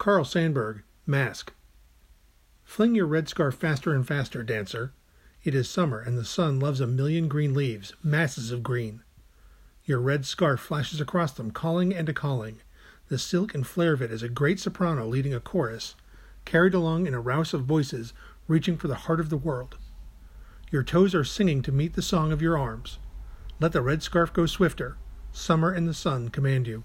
Carl Sandburg, Mask. Fling your red scarf faster and faster, dancer. It is summer, and the sun loves a million green leaves, masses of green. Your red scarf flashes across them, calling and a calling. The silk and flare of it is a great soprano leading a chorus, carried along in a rouse of voices, reaching for the heart of the world. Your toes are singing to meet the song of your arms. Let the red scarf go swifter. Summer and the sun command you.